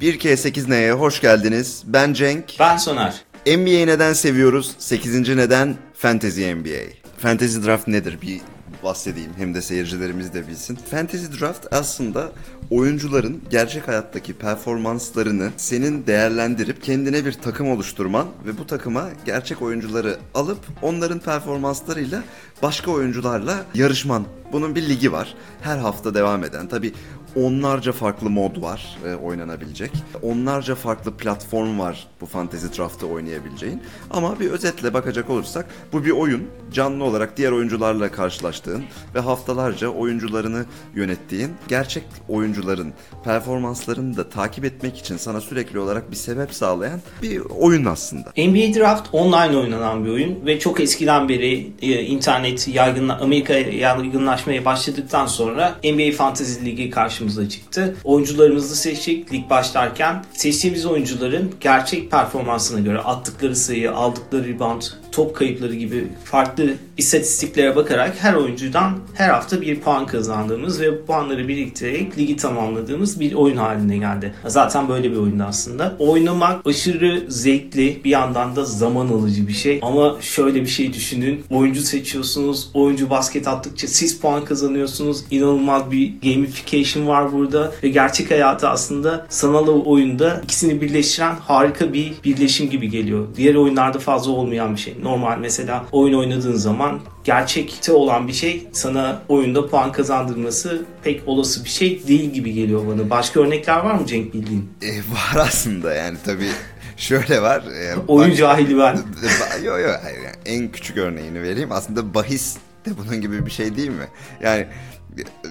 1K8N'ye hoş geldiniz. Ben Cenk. Ben Soner. NBA'yi neden seviyoruz? 8. neden Fantasy NBA. Fantasy Draft nedir? Bir bahsedeyim hem de seyircilerimiz de bilsin. Fantasy Draft aslında oyuncuların gerçek hayattaki performanslarını senin değerlendirip kendine bir takım oluşturman ve bu takıma gerçek oyuncuları alıp onların performanslarıyla başka oyuncularla yarışman. Bunun bir ligi var. Her hafta devam eden. Tabi onlarca farklı mod var e, oynanabilecek. Onlarca farklı platform var bu Fantasy Draft'ı oynayabileceğin. Ama bir özetle bakacak olursak bu bir oyun. Canlı olarak diğer oyuncularla karşılaştığın ve haftalarca oyuncularını yönettiğin gerçek oyuncuların performanslarını da takip etmek için sana sürekli olarak bir sebep sağlayan bir oyun aslında. NBA Draft online oynanan bir oyun ve çok eskiden beri e, internet yaygınla Amerika yaygınlaşmaya başladıktan sonra NBA Fantasy Ligi karşımıza çıktı. Oyuncularımızı seçtik lig başlarken. Seçtiğimiz oyuncuların gerçek performansına göre attıkları sayı, aldıkları rebound, top kayıpları gibi farklı istatistiklere bakarak her oyuncudan her hafta bir puan kazandığımız ve bu puanları biriktirerek ligi tamamladığımız bir oyun haline geldi. Zaten böyle bir oyundu aslında. Oynamak aşırı zevkli bir yandan da zaman alıcı bir şey. Ama şöyle bir şey düşünün. Oyuncu seçiyorsunuz. Oyuncu basket attıkça siz puan kazanıyorsunuz. İnanılmaz bir gamification var burada ve gerçek hayatı aslında sanal oyunda ikisini birleştiren harika bir birleşim gibi geliyor. Diğer oyunlarda fazla olmayan bir şey. Normal mesela oyun oynadığın zaman gerçekte olan bir şey sana oyunda puan kazandırması pek olası bir şey değil gibi geliyor bana. Başka örnekler var mı Cenk bildiğin? E, var aslında yani tabii şöyle var. E, Oyun bak, cahili ben. Yok yok en küçük örneğini vereyim. Aslında bahis de bunun gibi bir şey değil mi? Yani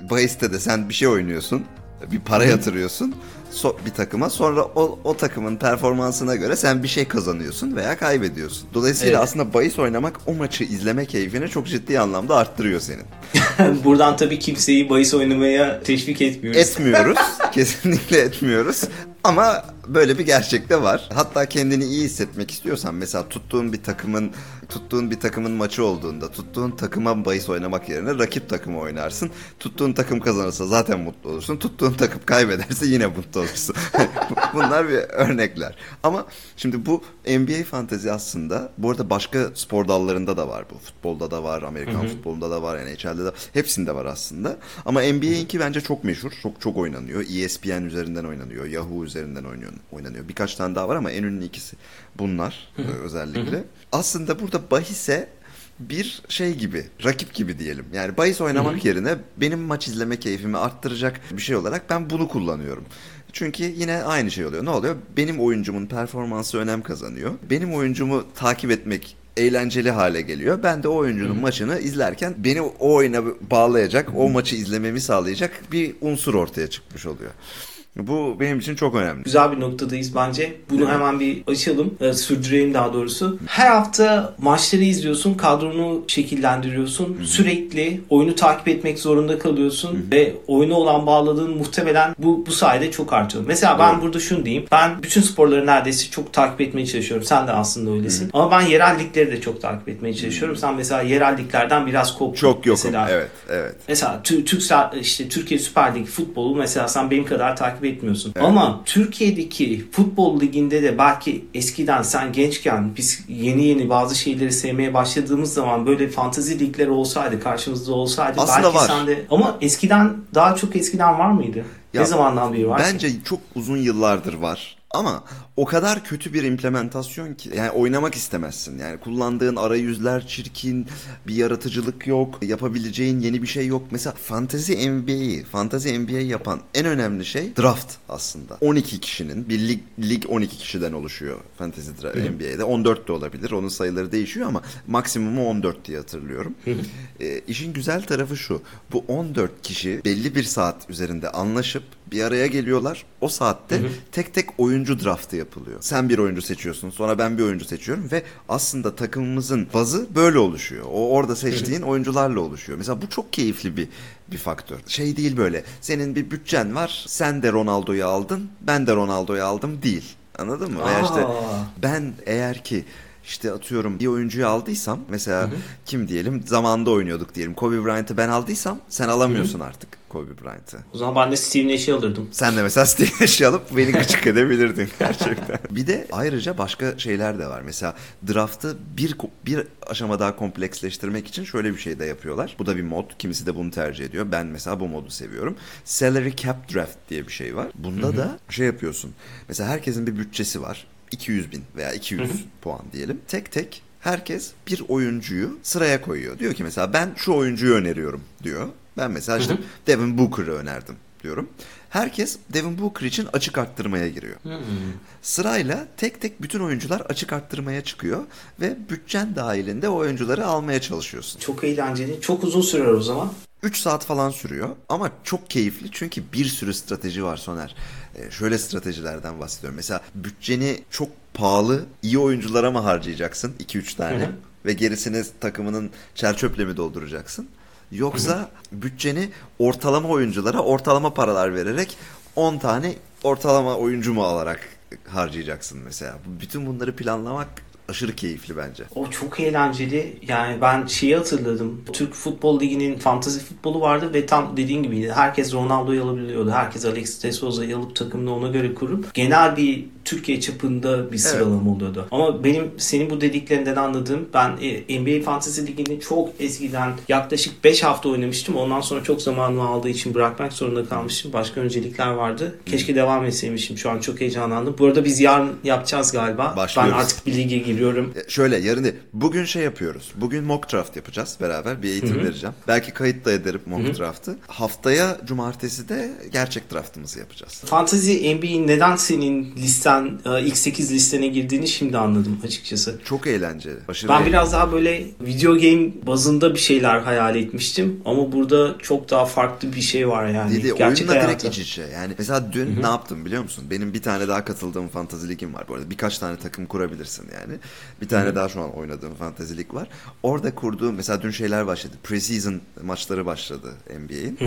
bahiste de sen bir şey oynuyorsun. Bir para yatırıyorsun so- bir takıma sonra o, o takımın performansına göre sen bir şey kazanıyorsun veya kaybediyorsun. Dolayısıyla evet. aslında bahis oynamak o maçı izleme keyfini çok ciddi anlamda arttırıyor senin. Buradan tabii kimseyi bahis oynamaya teşvik etmiyoruz. Etmiyoruz. kesinlikle etmiyoruz. Ama böyle bir gerçek de var. Hatta kendini iyi hissetmek istiyorsan mesela tuttuğun bir takımın tuttuğun bir takımın maçı olduğunda tuttuğun takıma bahis oynamak yerine rakip takımı oynarsın. Tuttuğun takım kazanırsa zaten mutlu olursun. Tuttuğun takım kaybederse yine mutlu olursun. Bunlar bir örnekler. Ama şimdi bu NBA fantezi aslında bu arada başka spor dallarında da var bu. Futbolda da var, Amerikan Hı-hı. futbolunda da var, NHL'de de hepsinde var aslında. Ama NBA'inki bence çok meşhur. Çok çok oynanıyor. ESPN üzerinden oynanıyor. Yahoo üzerinden oynanıyor. Birkaç tane daha var ama en ünlü ikisi bunlar Hı-hı. özellikle. Aslında burada bahise bir şey gibi, rakip gibi diyelim. Yani bahis oynamak Hı-hı. yerine benim maç izleme keyfimi arttıracak bir şey olarak ben bunu kullanıyorum. Çünkü yine aynı şey oluyor. Ne oluyor? Benim oyuncumun performansı önem kazanıyor. Benim oyuncumu takip etmek eğlenceli hale geliyor. Ben de o oyuncunun maçını izlerken beni o oyuna bağlayacak, o maçı izlememi sağlayacak bir unsur ortaya çıkmış oluyor. Bu benim için çok önemli. Güzel bir noktadayız bence. Bunu evet. hemen bir açalım, e, sürdürelim daha doğrusu. Her hafta maçları izliyorsun, kadronu şekillendiriyorsun. Hı-hı. Sürekli oyunu takip etmek zorunda kalıyorsun Hı-hı. ve oyuna olan bağladığın muhtemelen bu bu sayede çok artıyor. Mesela ben evet. burada şunu diyeyim. Ben bütün sporları neredeyse çok takip etmeye çalışıyorum. Sen de aslında öylesin. Hı-hı. Ama ben yerel ligleri de çok takip etmeye çalışıyorum. Hı-hı. Sen mesela yerel liglerden biraz koptun. Çok yokum. Mesela, evet, evet. Mesela Türk işte Türkiye Süper Lig futbolu mesela sen benim kadar takip etmiyorsun. Evet. Ama Türkiye'deki futbol liginde de belki eskiden sen gençken biz yeni yeni bazı şeyleri sevmeye başladığımız zaman böyle fantazi ligler olsaydı karşımızda olsaydı Aslında belki var. sen de ama eskiden daha çok eskiden var mıydı? Ya, ne zamandan beri var? Bence çok uzun yıllardır var. Ama o kadar kötü bir implementasyon ki yani oynamak istemezsin. Yani kullandığın arayüzler çirkin, bir yaratıcılık yok, yapabileceğin yeni bir şey yok. Mesela Fantasy NBA'yi, Fantasy NBA yapan en önemli şey draft aslında. 12 kişinin, bir lig, lig 12 kişiden oluşuyor Fantasy NBA'de. 14 de olabilir. Onun sayıları değişiyor ama maksimumu 14 diye hatırlıyorum. e, işin güzel tarafı şu. Bu 14 kişi belli bir saat üzerinde anlaşıp bir araya geliyorlar. O saatte hı hı. tek tek oyuncu draftı yapılıyor. Sen bir oyuncu seçiyorsun, sonra ben bir oyuncu seçiyorum ve aslında takımımızın bazı böyle oluşuyor. O orada seçtiğin hı hı. oyuncularla oluşuyor. Mesela bu çok keyifli bir bir faktör. Şey değil böyle. Senin bir bütçen var. Sen de Ronaldo'yu aldın, ben de Ronaldo'yu aldım değil. Anladın mı? Veya işte ben eğer ki işte atıyorum bir oyuncuyu aldıysam mesela kim diyelim zamanında oynuyorduk diyelim Kobe Bryant'ı ben aldıysam sen alamıyorsun artık Kobe Bryant'ı. O zaman ben de Steve Nash'i alırdım. Sen de mesela Steve Nash'i alıp beni gıcık edebilirdin gerçekten. Bir de ayrıca başka şeyler de var. Mesela draftı bir, bir aşama daha kompleksleştirmek için şöyle bir şey de yapıyorlar. Bu da bir mod. Kimisi de bunu tercih ediyor. Ben mesela bu modu seviyorum. Salary cap draft diye bir şey var. Bunda da şey yapıyorsun. Mesela herkesin bir bütçesi var. 200 bin veya 200 puan diyelim. Tek tek herkes bir oyuncuyu sıraya koyuyor. Diyor ki mesela ben şu oyuncuyu öneriyorum diyor. Ben mesela işte Devin Booker'ı önerdim diyorum. Herkes Devin Booker için açık arttırmaya giriyor. Sırayla tek tek bütün oyuncular açık arttırmaya çıkıyor ve bütçen dahilinde o oyuncuları almaya çalışıyorsun. Çok eğlenceli. Çok uzun sürer o zaman. 3 saat falan sürüyor ama çok keyifli çünkü bir sürü strateji var Soner. Ee, şöyle stratejilerden bahsediyorum. Mesela bütçeni çok pahalı iyi oyunculara mı harcayacaksın 2-3 tane Hı hı. ve gerisini takımının çerçöple mi dolduracaksın? Yoksa bütçeni ortalama oyunculara ortalama paralar vererek 10 tane ortalama oyuncu mu alarak harcayacaksın mesela. Bütün bunları planlamak aşırı keyifli bence. O çok eğlenceli. Yani ben şeyi hatırladım. Türk Futbol Ligi'nin fantazi futbolu vardı ve tam dediğin gibiydi. Herkes Ronaldo'yu alabiliyordu. Herkes Alex de alıp takımını ona göre kurup genel bir Türkiye çapında bir sıralama oluyordu. Ama benim senin bu dediklerinden anladığım ben e, NBA Fantasy Ligi'ni çok eskiden yaklaşık 5 hafta oynamıştım. Ondan sonra çok zamanımı aldığı için bırakmak zorunda kalmıştım. Başka öncelikler vardı. Keşke devam etseymişim. Şu an çok heyecanlandım. Bu arada biz yarın yapacağız galiba. Başlıyoruz. Ben artık bir lige giriyorum. E, Şöyle yarın değil. Bugün şey yapıyoruz. Bugün mock draft yapacağız beraber. Bir eğitim vereceğim. Belki kayıt da ederim mock draft'ı. Haftaya cumartesi de gerçek draftımızı yapacağız. Fantasy NBA neden senin listen e, ilk 8 listene girdiğini şimdi anladım açıkçası. Çok eğlenceli. Aşırı Ben eğlenceli. biraz daha böyle video game bazında bir şeyler hayal etmiştim ama burada çok daha farklı bir şey var yani. Dedi, Gerçek oyunla direkt iç içe. Yani mesela dün ne yaptım biliyor musun? Benim bir tane daha katıldığım fantasy ligim var bu arada. Birkaç tane takım kurabilirsin yani. Bir tane daha şu an oynadığım fantasy lig var. Orada kurduğum mesela dün şeyler başladı. Preseason maçları başladı NBA'in.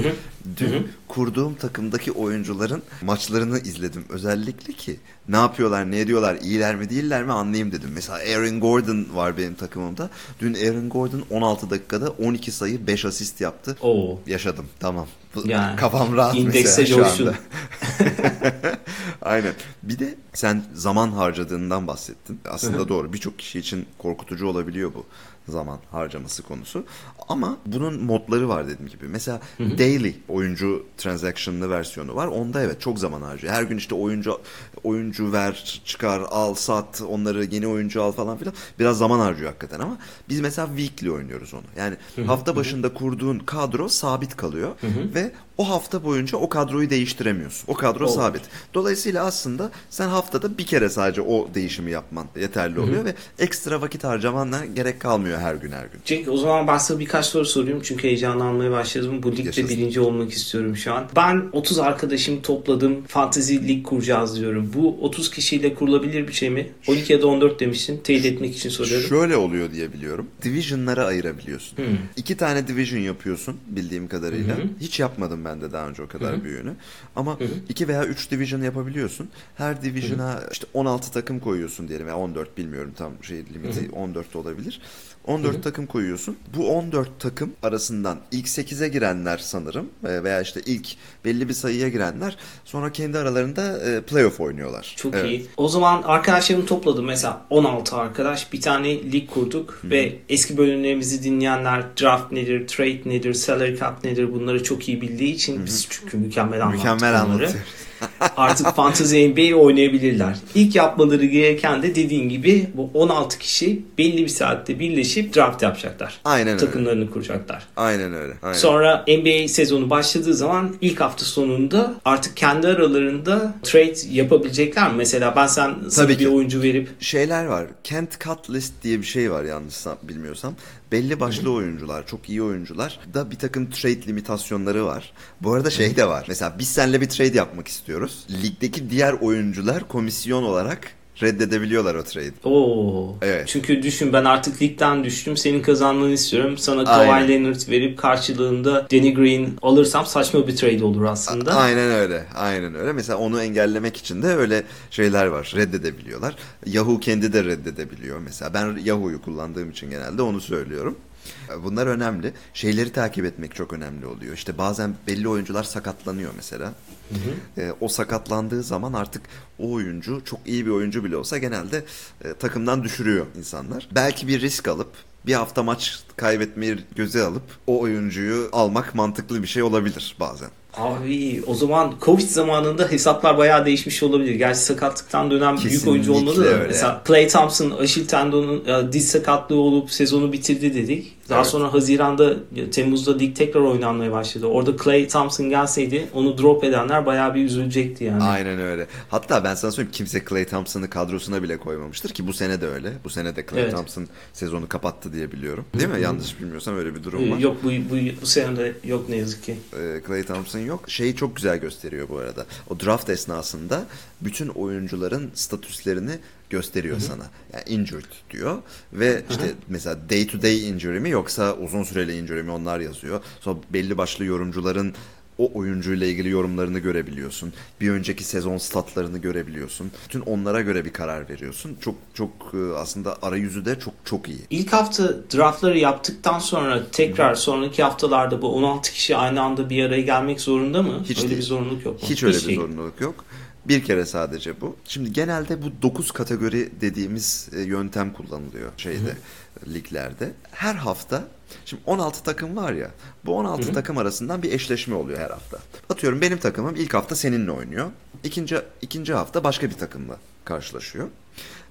Dün kurduğum takımdaki oyuncuların maçlarını izledim. Özellikle ki ne yapıyorlar, ne ediyorlar, iyiler mi değiller mi anlayayım dedim. Mesela Aaron Gordon var benim takımımda. Dün Aaron Gordon 16 dakikada 12 sayı 5 asist yaptı. Oo. Yaşadım tamam. Yani, Kafam rahat indekse mesela şu anda. Aynen. Bir de sen zaman harcadığından bahsettin. Aslında doğru. Birçok kişi için korkutucu olabiliyor bu zaman harcaması konusu. Ama bunun modları var dediğim gibi. Mesela daily oyuncu transaction'lı versiyonu var. Onda evet çok zaman harcıyor. Her gün işte oyuncu oyuncu ver, çıkar, al, sat, onları yeni oyuncu al falan filan. Biraz zaman harcıyor hakikaten ama biz mesela weekly oynuyoruz onu. Yani hafta başında kurduğun kadro sabit kalıyor ve o hafta boyunca o kadroyu değiştiremiyorsun. O kadro Olur. sabit. Dolayısıyla aslında sen haftada bir kere sadece o değişimi yapman yeterli oluyor ve ekstra vakit harcamanla gerek kalmıyor her gün her gün. Cenk o zaman ben sana birkaç soru sorayım çünkü heyecanlanmaya başladım. Bu ligde Yaşasın. birinci olmak istiyorum şu an. Ben 30 arkadaşım topladım. Fantasy lig kuracağız diyorum. Bu 30 kişiyle kurulabilir bir şey mi? 12 ya da 14 demişsin. Teyit etmek için soruyorum. Şöyle oluyor diye biliyorum. Division'lara ayırabiliyorsun. Hmm. İki tane division yapıyorsun bildiğim kadarıyla. Hiç yapmadım ben de daha önce o kadar büyüğünü. Ama iki veya üç division yapabiliyorsun. Her division'a işte 16 takım koyuyorsun diyelim. veya 14 bilmiyorum tam şey limiti 14 olabilir. 14 takım koyuyorsun. Bu 14 takım arasından ilk 8'e girenler sanırım e, veya işte ilk belli bir sayıya girenler sonra kendi aralarında e, playoff oynuyorlar. Çok Evet. iyi. O zaman arkadaşlarımı topladım. Mesela 16 arkadaş. Bir tane lig kurduk. Ve eski bölümlerimizi dinleyenler draft nedir, trade nedir, salary cap nedir bunları çok iyi bildiği için biz çünkü mükemmel anlattık Mükemmel bunları. Artık Fantasy NBA oynayabilirler. İlk yapmaları gereken de dediğin gibi bu 16 kişi belli bir saatte birleşip draft yapacaklar. Aynen öyle. Takımlarını kuracaklar. Aynen öyle. Aynen. Sonra NBA sezonu başladığı zaman ilk hafta sonunda artık kendi aralarında trade yapabilecekler mi? Mesela ben sen Tabii bir ki. oyuncu verip şeyler var. Kent Cut List diye bir şey var yanlış bilmiyorsam. Belli başlı oyuncular, çok iyi oyuncular da bir takım trade limitasyonları var. Bu arada şey de var. Mesela biz seninle bir trade yapmak istiyoruz. Ligdeki diğer oyuncular komisyon olarak reddedebiliyorlar o trade. Oo. Evet. Çünkü düşün ben artık ligden düştüm. Senin kazanmanı istiyorum. Sana Kawhi. Leonard verip karşılığında Danny Green alırsam saçma bir trade olur aslında. Aynen öyle. Aynen öyle. Mesela onu engellemek için de öyle şeyler var. Reddedebiliyorlar. Yahoo kendi de reddedebiliyor. Mesela ben Yahoo'yu kullandığım için genelde onu söylüyorum. Bunlar önemli. Şeyleri takip etmek çok önemli oluyor. İşte bazen belli oyuncular sakatlanıyor mesela. E, o sakatlandığı zaman artık o oyuncu çok iyi bir oyuncu bile olsa genelde e, takımdan düşürüyor insanlar. Belki bir risk alıp bir hafta maç kaybetmeyi göze alıp o oyuncuyu almak mantıklı bir şey olabilir bazen. Abi o zaman Covid zamanında hesaplar bayağı değişmiş olabilir. Gerçi sakatlıktan dönen büyük Kesinlikle oyuncu olmadı da. öyle. Mesela Clay Thompson Aşil tendonun e, diz sakatlığı olup sezonu bitirdi dedik. Daha Evet. sonra Haziran'da Temmuz'da lig tekrar oynanmaya başladı. Orada Clay Thompson gelseydi onu drop edenler bayağı bir üzülecekti yani. Aynen öyle. Hatta ben sana söyleyeyim kimse Clay Thompson'ı kadrosuna bile koymamıştır ki bu sene de öyle. Bu sene de Clay Evet. Thompson sezonu kapattı diye biliyorum. Değil mi? Yanlış bilmiyorsam öyle bir durum Ee, var. Yok bu, bu, bu sene de yok ne yazık ki. Ee, Clay Thompson yok. Şeyi çok güzel gösteriyor bu arada. O draft esnasında bütün oyuncuların statüslerini gösteriyor sana. Yani injured diyor ve işte mesela day to day injury mi yoksa uzun süreli injury mi onlar yazıyor. Sonra belli başlı yorumcuların o oyuncuyla ilgili yorumlarını görebiliyorsun. Bir önceki sezon statlarını görebiliyorsun. Bütün onlara göre bir karar veriyorsun. Çok çok e, aslında arayüzü de çok çok iyi. İlk hafta draftları yaptıktan sonra tekrar sonraki haftalarda bu 16 kişi aynı anda bir araya gelmek zorunda mı? Hiç öyle değil. bir zorunluluk yok mu? Hiç öyle bir değil. zorunluluk yok. Bir kere sadece bu. Şimdi genelde bu 9 kategori dediğimiz e, yöntem kullanılıyor şeyde liglerde. Her hafta şimdi 16 takım var ya. Bu 16 takım arasından bir eşleşme oluyor her hafta. Atıyorum benim takımım ilk hafta seninle oynuyor. İkinci ikinci hafta başka bir takımla karşılaşıyor.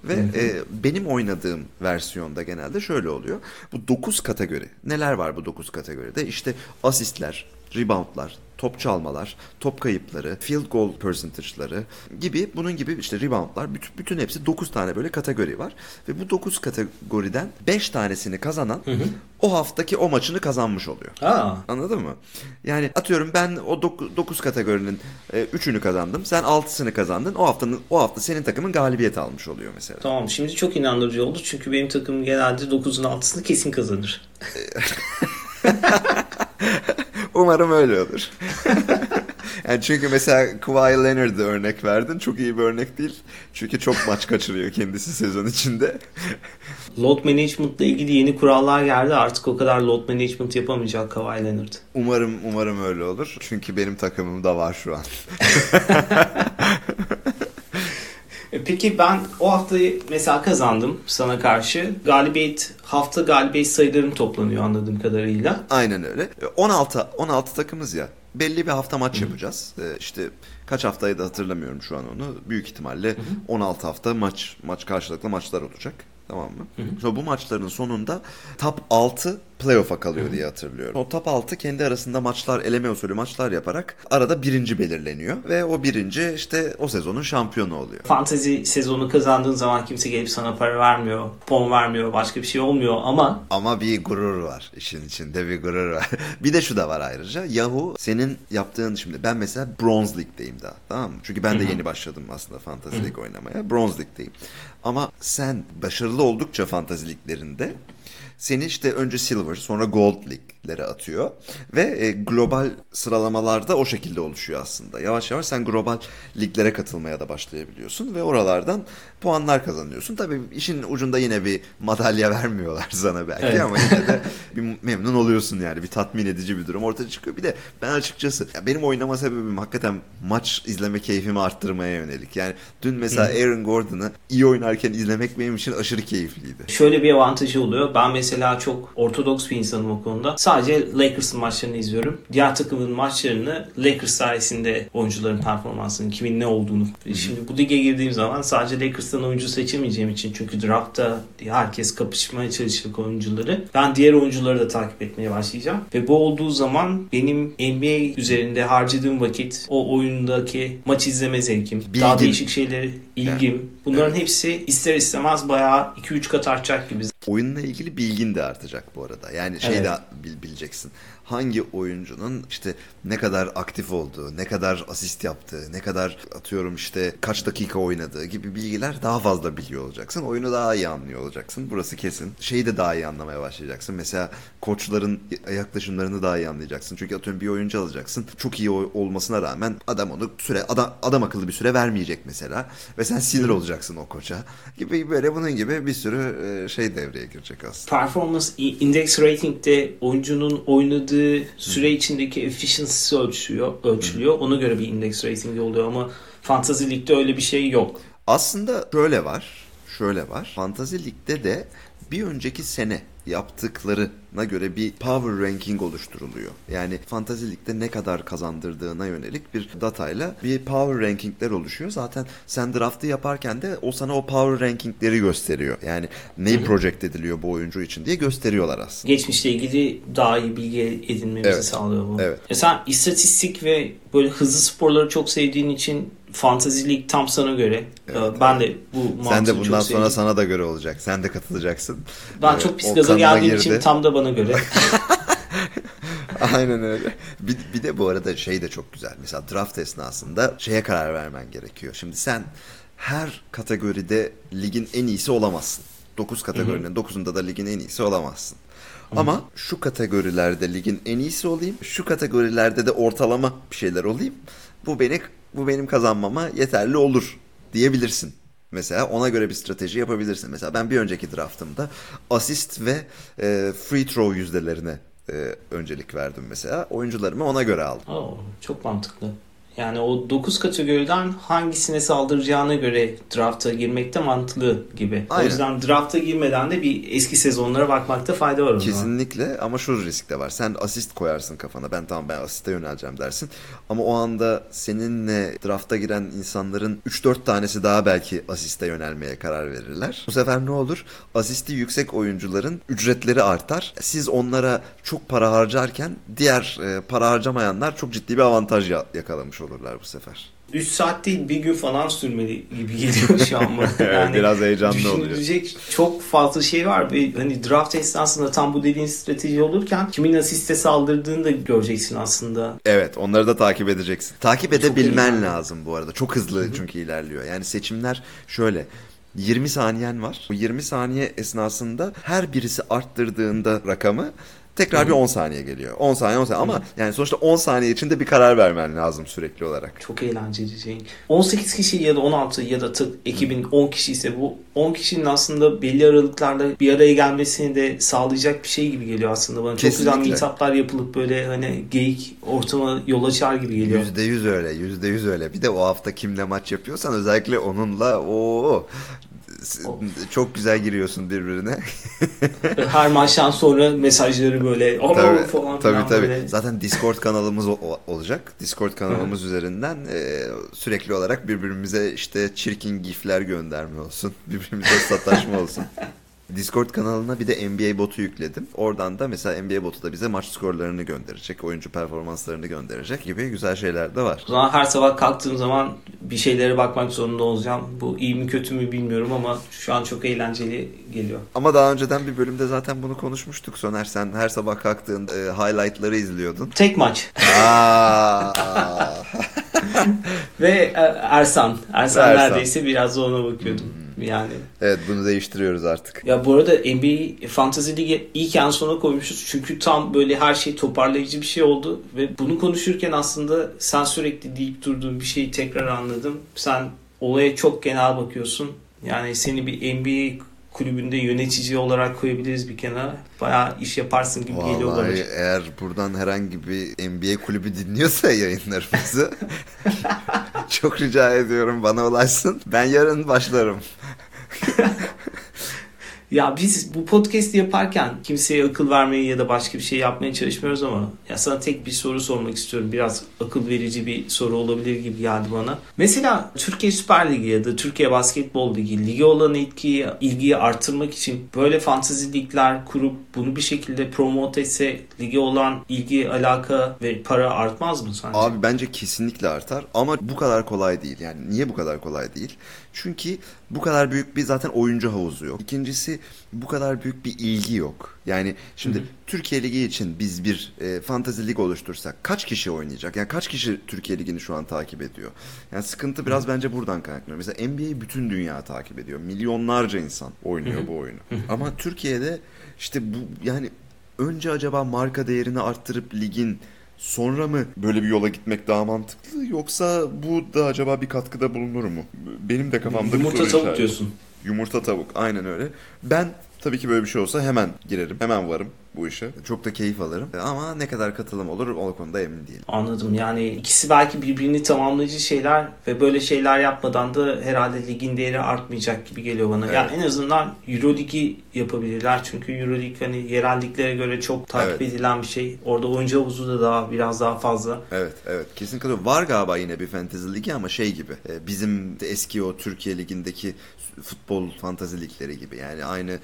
Ve e, benim oynadığım versiyonda genelde şöyle oluyor. Bu 9 kategori. Neler var bu 9 kategoride? İşte asistler, reboundlar, top çalmalar, top kayıpları, field goal percentage'ları gibi bunun gibi işte reboundlar bütün, bütün hepsi 9 tane böyle kategori var. Ve bu 9 kategoriden 5 tanesini kazanan o haftaki o maçını kazanmış oluyor. Aa, Anladın mı? Yani atıyorum ben o 9 kategorinin 3'ünü kazandım. Sen 6'sını kazandın. O haftanın o hafta senin takımın galibiyet almış oluyor mesela. tamam şimdi çok inandırıcı oldu çünkü benim takımım genelde 9'un 6'sını kesin kazanır. Umarım öyle olur. yani çünkü mesela Kawhi Leonard'ı örnek verdin. Çok iyi bir örnek değil. Çünkü çok maç kaçırıyor kendisi sezon içinde. Load management ile ilgili yeni kurallar geldi. Artık o kadar load management yapamayacak Kawhi Leonard. Umarım umarım öyle olur. Çünkü benim takımım da var şu an. E, Peki ben o haftayı mesela kazandım sana karşı. Galibiyet hafta galibiyet sayılarım toplanıyor anladığım kadarıyla. Aynen öyle. E, 16 16 takımız ya. Belli bir hafta maç yapacağız. Ee, işte kaç haftayı da hatırlamıyorum şu an onu. Büyük ihtimalle 16 hafta maç maç karşılıklı maçlar olacak. Tamam mı? Sonra bu maçların sonunda top 6 playoff'a kalıyor diye hatırlıyorum. O top 6 kendi arasında maçlar, eleme usulü maçlar yaparak arada birinci belirleniyor. Ve o birinci işte o sezonun şampiyonu oluyor. Fantezi sezonu kazandığın zaman kimse gelip sana para vermiyor, pon vermiyor, başka bir şey olmuyor ama Ama bir gurur var. işin içinde bir gurur var. bir de şu da var ayrıca. Yahoo senin yaptığın şimdi ben mesela Bronze League'deyim daha. Tamam mı? Çünkü ben de yeni başladım aslında Fantasy League oynamaya. Bronze League'deyim. Ama sen başarılı oldukça Fantasy League'lerinde seni işte önce Silver sonra Gold League'lere atıyor ve e, global sıralamalarda o şekilde oluşuyor aslında. Yavaş yavaş sen global liglere katılmaya da başlayabiliyorsun ve oralardan puanlar kazanıyorsun. Tabii işin ucunda yine bir madalya vermiyorlar sana belki Evet. ama yine de bir memnun oluyorsun yani bir tatmin edici bir durum ortaya çıkıyor. Bir de ben açıkçası ya benim oynama sebebim hakikaten maç izleme keyfimi arttırmaya yönelik. Yani dün mesela Aaron Gordon'ı iyi oynarken izlemek benim için aşırı keyifliydi. şöyle bir avantajı oluyor. Ben mesela çok ortodoks bir insanım o konuda. Sadece Lakers'ın maçlarını izliyorum. Diğer takımın maçlarını Lakers sayesinde oyuncuların performansının kimin ne olduğunu. Şimdi bu lige girdiğim zaman sadece Lakers'tan oyuncu seçemeyeceğim için çünkü draftta herkes kapışmaya çalışacak oyuncuları. Ben diğer oyuncuları da takip etmeye başlayacağım. Ve bu olduğu zaman benim NBA üzerinde harcadığım vakit o oyundaki maç izleme zevkim, daha Bilgin. değişik şeyleri, ilgim bunların hepsi ister istemez bayağı 2-3 kat artacak gibi. Oyunla ilgili bilgin de artacak bu arada. Yani şey Evet. de bil- bileceksin. Hangi oyuncunun işte ne kadar aktif olduğu, ne kadar asist yaptığı, ne kadar atıyorum işte kaç dakika oynadığı gibi bilgiler daha fazla biliyor olacaksın. Oyunu daha iyi anlıyor olacaksın. Burası kesin. Şeyi de daha iyi anlamaya başlayacaksın. Mesela koçların yaklaşımlarını daha iyi anlayacaksın. Çünkü atıyorum bir oyuncu alacaksın. Çok iyi olmasına rağmen adam onu süre adam, adam akıllı bir süre vermeyecek mesela. Ve sen sinir olacaksın o koça. Gibi böyle bunun gibi bir sürü e, şey devreye girecek aslında. Performance Index Rating'de oyuncunun oynadığı süre içindeki efficiency'si ölçüyor, ölçülüyor. Ona göre bir index rating oluyor ama Fantasy League'de öyle bir şey yok. Aslında şöyle var. Şöyle var. Fantasy Lig'de de bir önceki sene yaptıklarına göre bir power ranking oluşturuluyor. Yani Fantasy Lig'de ne kadar kazandırdığına yönelik bir datayla bir power rankingler oluşuyor. Zaten sen draftı yaparken de o sana o power rankingleri gösteriyor. Yani neyi project ediliyor bu oyuncu için diye gösteriyorlar aslında. Geçmişle ilgili daha iyi bilgi edinmemizi Evet. sağlıyor bu. Evet. E sen istatistik ve böyle hızlı sporları çok sevdiğin için Fantasy League tam sana göre. E, ben de bu Sen de bundan sonra sana da göre olacak. Sen de katılacaksın. Ben Ee, çok pis gaza geldiğim için girdi. tam da bana göre. Aynen öyle. Bir, bir de bu arada şey de çok güzel. Mesela draft esnasında şeye karar vermen gerekiyor. Şimdi sen her kategoride ligin en iyisi olamazsın. 9 kategorinin 9'unda da ligin en iyisi olamazsın. Ama şu kategorilerde ligin en iyisi olayım. Şu kategorilerde de ortalama bir şeyler olayım. Bu beni bu benim kazanmama yeterli olur diyebilirsin. Mesela ona göre bir strateji yapabilirsin. Mesela ben bir önceki draftımda asist ve e, free throw yüzdelerine e, öncelik verdim mesela. Oyuncularımı ona göre aldım. Oo, çok mantıklı. Yani o 9 kategoriden hangisine saldıracağına göre drafta girmekte mantıklı gibi. O Aynen. yüzden drafta girmeden de bir eski sezonlara bakmakta fayda var o zaman. Kesinlikle ama şu risk de var. Sen asist koyarsın kafana. Ben tamam ben asiste yöneleceğim dersin. Ama o anda seninle drafta giren insanların 3-4 tanesi daha belki asiste yönelmeye karar verirler. Bu sefer ne olur? Asisti yüksek oyuncuların ücretleri artar. Siz onlara çok para harcarken diğer e, para harcamayanlar çok ciddi bir avantaj ya- yakalamış olurlar bu sefer. 3 saat değil bir gün falan sürmeli gibi geliyor şu an bana. Evet, biraz heyecanlı oluyor. Çok fazla şey var ve hani draft esnasında tam bu dediğin strateji olurken kimin asiste saldırdığını da göreceksin aslında. Evet onları da takip edeceksin. Takip edebilmen iyi. lazım bu arada. Çok hızlı çünkü ilerliyor. Yani seçimler şöyle. 20 saniyen var. Bu 20 saniye esnasında her birisi arttırdığında rakamı tekrar bir 10 saniye geliyor. 10 saniye 10 saniye ama yani sonuçta 10 saniye içinde bir karar vermen lazım sürekli olarak. Çok eğlenceli şey. 18 kişi ya da 16 ya da tık ekibin 10 kişi ise bu 10 kişinin aslında belli aralıklarla bir araya gelmesini de sağlayacak bir şey gibi geliyor aslında bana. Çok Kesinlikle. güzel meetuplar yapılıp böyle hani geyik ortama yol açar gibi geliyor. %100 öyle, %100 öyle. Bir de o hafta kimle maç yapıyorsan özellikle onunla o çok güzel giriyorsun birbirine. Her maçtan sonra mesajları böyle tabii, falan tabii filan tabii. böyle. Zaten Discord kanalımız olacak. Discord kanalımız üzerinden e, sürekli olarak birbirimize işte çirkin gifler gönderme olsun. Birbirimize sataşma olsun. Discord kanalına bir de NBA botu yükledim. Oradan da mesela NBA botu da bize maç skorlarını gönderecek, oyuncu performanslarını gönderecek gibi güzel şeyler de var. O zaman her sabah kalktığım zaman bir şeylere bakmak zorunda olacağım. Bu iyi mi kötü mü bilmiyorum ama şu an çok eğlenceli geliyor. Ama daha önceden bir bölümde zaten bunu konuşmuştuk Soner. Sen her sabah kalktığında e, highlightları izliyordun. Tek maç. Ve e, Ersan. Ersan, Ersan. neredeyse biraz da ona bakıyordum. Yani. evet bunu değiştiriyoruz artık. Ya bu arada NBA Fantasy League ilk en sona koymuşuz. Çünkü tam böyle her şey toparlayıcı bir şey oldu. Ve bunu konuşurken aslında sen sürekli deyip durduğun bir şeyi tekrar anladım. Sen olaya çok genel bakıyorsun. Yani seni bir NBA kulübünde yönetici olarak koyabiliriz bir kenara. Bayağı iş yaparsın gibi geliyor bana. Vallahi eğer buradan herhangi bir NBA kulübü dinliyorsa yayınlarımızı çok rica ediyorum bana ulaşsın. Ben yarın başlarım. Ya biz bu podcast yaparken kimseye akıl vermeye ya da başka bir şey yapmaya çalışmıyoruz ama ya sana tek bir soru sormak istiyorum. Biraz akıl verici bir soru olabilir gibi geldi bana. Mesela Türkiye Süper Ligi ya da Türkiye Basketbol Ligi lige olan etkiyi, ilgiyi artırmak için böyle fantezi ligler kurup bunu bir şekilde promote etse lige olan ilgi, alaka ve para artmaz mı sence? Abi bence kesinlikle artar ama bu kadar kolay değil. Yani niye bu kadar kolay değil? Çünkü bu kadar büyük bir zaten oyuncu havuzu yok. İkincisi bu kadar büyük bir ilgi yok. Yani şimdi Türkiye Ligi için biz bir e, fantasy lig oluştursak kaç kişi oynayacak? Yani kaç kişi Türkiye Ligi'ni şu an takip ediyor? Yani sıkıntı biraz bence buradan kaynaklanıyor. Mesela NBA'yi bütün dünya takip ediyor. Milyonlarca insan oynuyor bu oyunu. Ama Türkiye'de işte bu yani önce acaba marka değerini arttırıp ligin sonra mı böyle bir yola gitmek daha mantıklı yoksa bu da acaba bir katkıda bulunur mu? Benim de kafamda bir Yumurta soru tavuk diyorsun. Yumurta tavuk aynen öyle. Ben tabii ki böyle bir şey olsa hemen girerim. Hemen varım bu işe. Çok da keyif alırım. Ama ne kadar katılım olur o konuda emin değilim. Anladım. Yani ikisi belki birbirini tamamlayıcı şeyler ve böyle şeyler yapmadan da herhalde ligin değeri artmayacak gibi geliyor bana. Evet. Yani en azından Euroligi yapabilirler. Çünkü Euroleague hani yerel liglere göre çok takip Evet. edilen bir şey. Orada oyuncu havuzu da daha biraz daha fazla. Evet evet kesin katılıyorum. Var galiba yine bir fantasy ligi ama şey gibi. e, Bizim de eski o Türkiye ligindeki futbol fantasy ligleri gibi. Yani aynı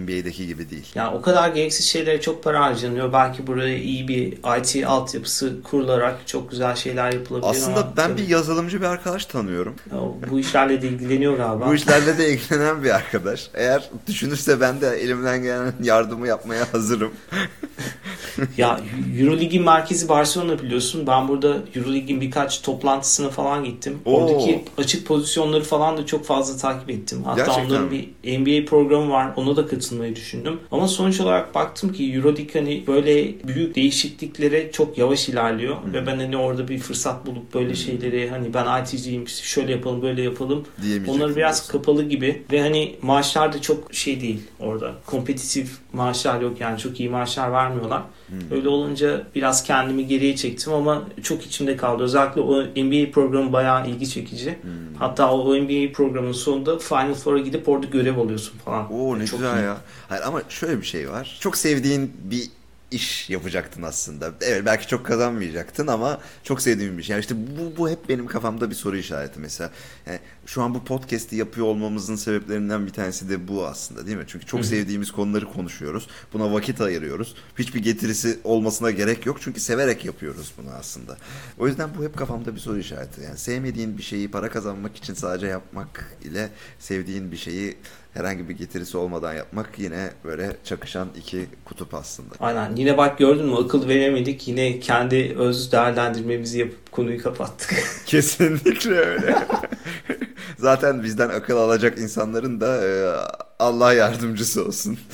NBA'deki gibi değil. Yani o kadar gereksiz şeylere çok para harcanıyor. Belki buraya iyi bir IT altyapısı kurularak çok güzel şeyler yapılabilir Aslında ama ben tabii bir yazılımcı bir arkadaş tanıyorum. bu işlerle de ilgileniyor galiba. Bu işlerle de ilgilenen bir arkadaş. Eğer düşünürse ben de elimden gelen yardımı yapmaya hazırım. Ya Eurolig'in merkezi Barcelona biliyorsun. Ben burada Eurolig'in birkaç toplantısına falan gittim. Oo. Oradaki açık pozisyonları falan da çok fazla takip ettim. Hatta Gerçekten onların mi? bir NBA programı var. Ona da katılmayı düşündüm. Ama sonuç olarak baktım ki Euroleague hani böyle büyük değişikliklere çok yavaş ilerliyor. Ve ben hani orada bir fırsat bulup böyle şeyleri hani ben IT'ciyim şöyle yapalım böyle yapalım. Onları biraz diyorsun. kapalı gibi ve hani maaşlar da çok şey değil orada. Kompetitif maaşlar yok yani çok iyi maaşlar vermiyorlar. Hmm. Öyle olunca biraz kendimi geriye çektim ama çok içimde kaldı. Özellikle o NBA programı bayağı ilgi çekici. Hmm. Hatta o NBA programının sonunda Final Four'a gidip orada görev alıyorsun falan. Oo ne Çok güzel iyi. ya. Hayır ama şöyle bir şey var. Çok sevdiğin bir iş yapacaktın aslında. Evet belki çok kazanmayacaktın ama çok sevdiğim bir şey. Yani işte bu, bu hep benim kafamda bir soru işareti mesela. Yani şu an bu podcast'i yapıyor olmamızın sebeplerinden bir tanesi de bu aslında değil mi? Çünkü çok sevdiğimiz konuları konuşuyoruz. Buna vakit ayırıyoruz. Hiçbir getirisi olmasına gerek yok. Çünkü severek yapıyoruz bunu aslında. O yüzden bu hep kafamda bir soru işareti. Yani sevmediğin bir şeyi para kazanmak için sadece yapmak ile sevdiğin bir şeyi herhangi bir getirisi olmadan yapmak yine böyle çakışan iki kutup aslında. Aynen. Yine bak gördün mü akıl veremedik. Yine kendi öz değerlendirmemizi yapıp konuyu kapattık. Kesinlikle öyle. Zaten bizden akıl alacak insanların da e, Allah yardımcısı olsun.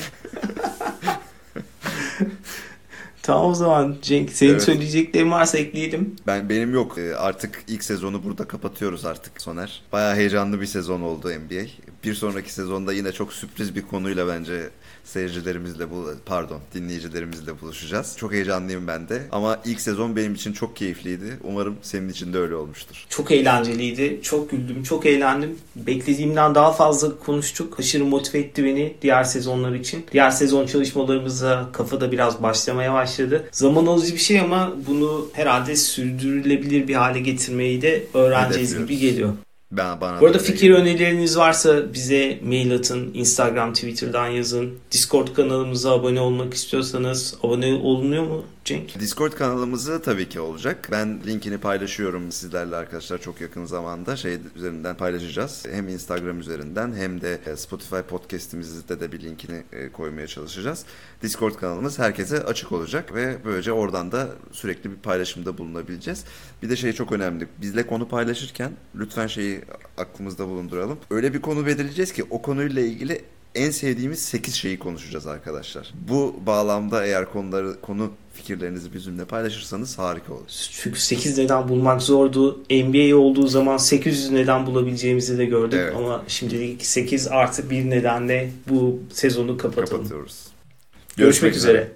tamam o zaman Cenk senin Evet. söyleyeceklerin varsa ekleyelim. Ben benim yok. E, Artık ilk sezonu burada kapatıyoruz artık Soner. Bayağı heyecanlı bir sezon oldu NBA. Bir sonraki sezonda yine çok sürpriz bir konuyla bence seyircilerimizle bu pardon dinleyicilerimizle buluşacağız. Çok heyecanlıyım ben de. Ama ilk sezon benim için çok keyifliydi. Umarım senin için de öyle olmuştur. Çok eğlenceliydi. Çok güldüm. Çok eğlendim. Beklediğimden daha fazla konuştuk. Aşırı motive etti beni diğer sezonlar için. Diğer sezon çalışmalarımıza kafada biraz başlamaya başladı. Zaman alıcı bir şey ama bunu herhalde sürdürülebilir bir hale getirmeyi de öğreneceğiz gibi geliyor. Ben bana Bu arada fikir geliyor. önerileriniz varsa bize mail atın, Instagram, Twitter'dan yazın. Discord kanalımıza abone olmak istiyorsanız abone olunuyor mu Cenk? Discord kanalımızı tabii ki olacak. Ben linkini paylaşıyorum sizlerle arkadaşlar çok yakın zamanda şey üzerinden paylaşacağız. Hem Instagram üzerinden hem de e, Spotify podcast'imizde de bir linkini e, koymaya çalışacağız. Discord kanalımız herkese açık olacak ve böylece oradan da sürekli bir paylaşımda bulunabileceğiz. Bir de şey çok önemli. Bizle konu paylaşırken lütfen şeyi aklımızda bulunduralım. Öyle bir konu belirleyeceğiz ki o konuyla ilgili en sevdiğimiz 8 şeyi konuşacağız arkadaşlar. Bu bağlamda eğer konuları konu fikirlerinizi bizimle paylaşırsanız harika olur. Çünkü 8 neden bulmak zordu. NBA olduğu zaman 800 neden bulabileceğimizi de gördük. Evet. Ama şimdilik 8 artı bir nedenle bu sezonu kapatalım. Kapatıyoruz. Görüşmek üzere.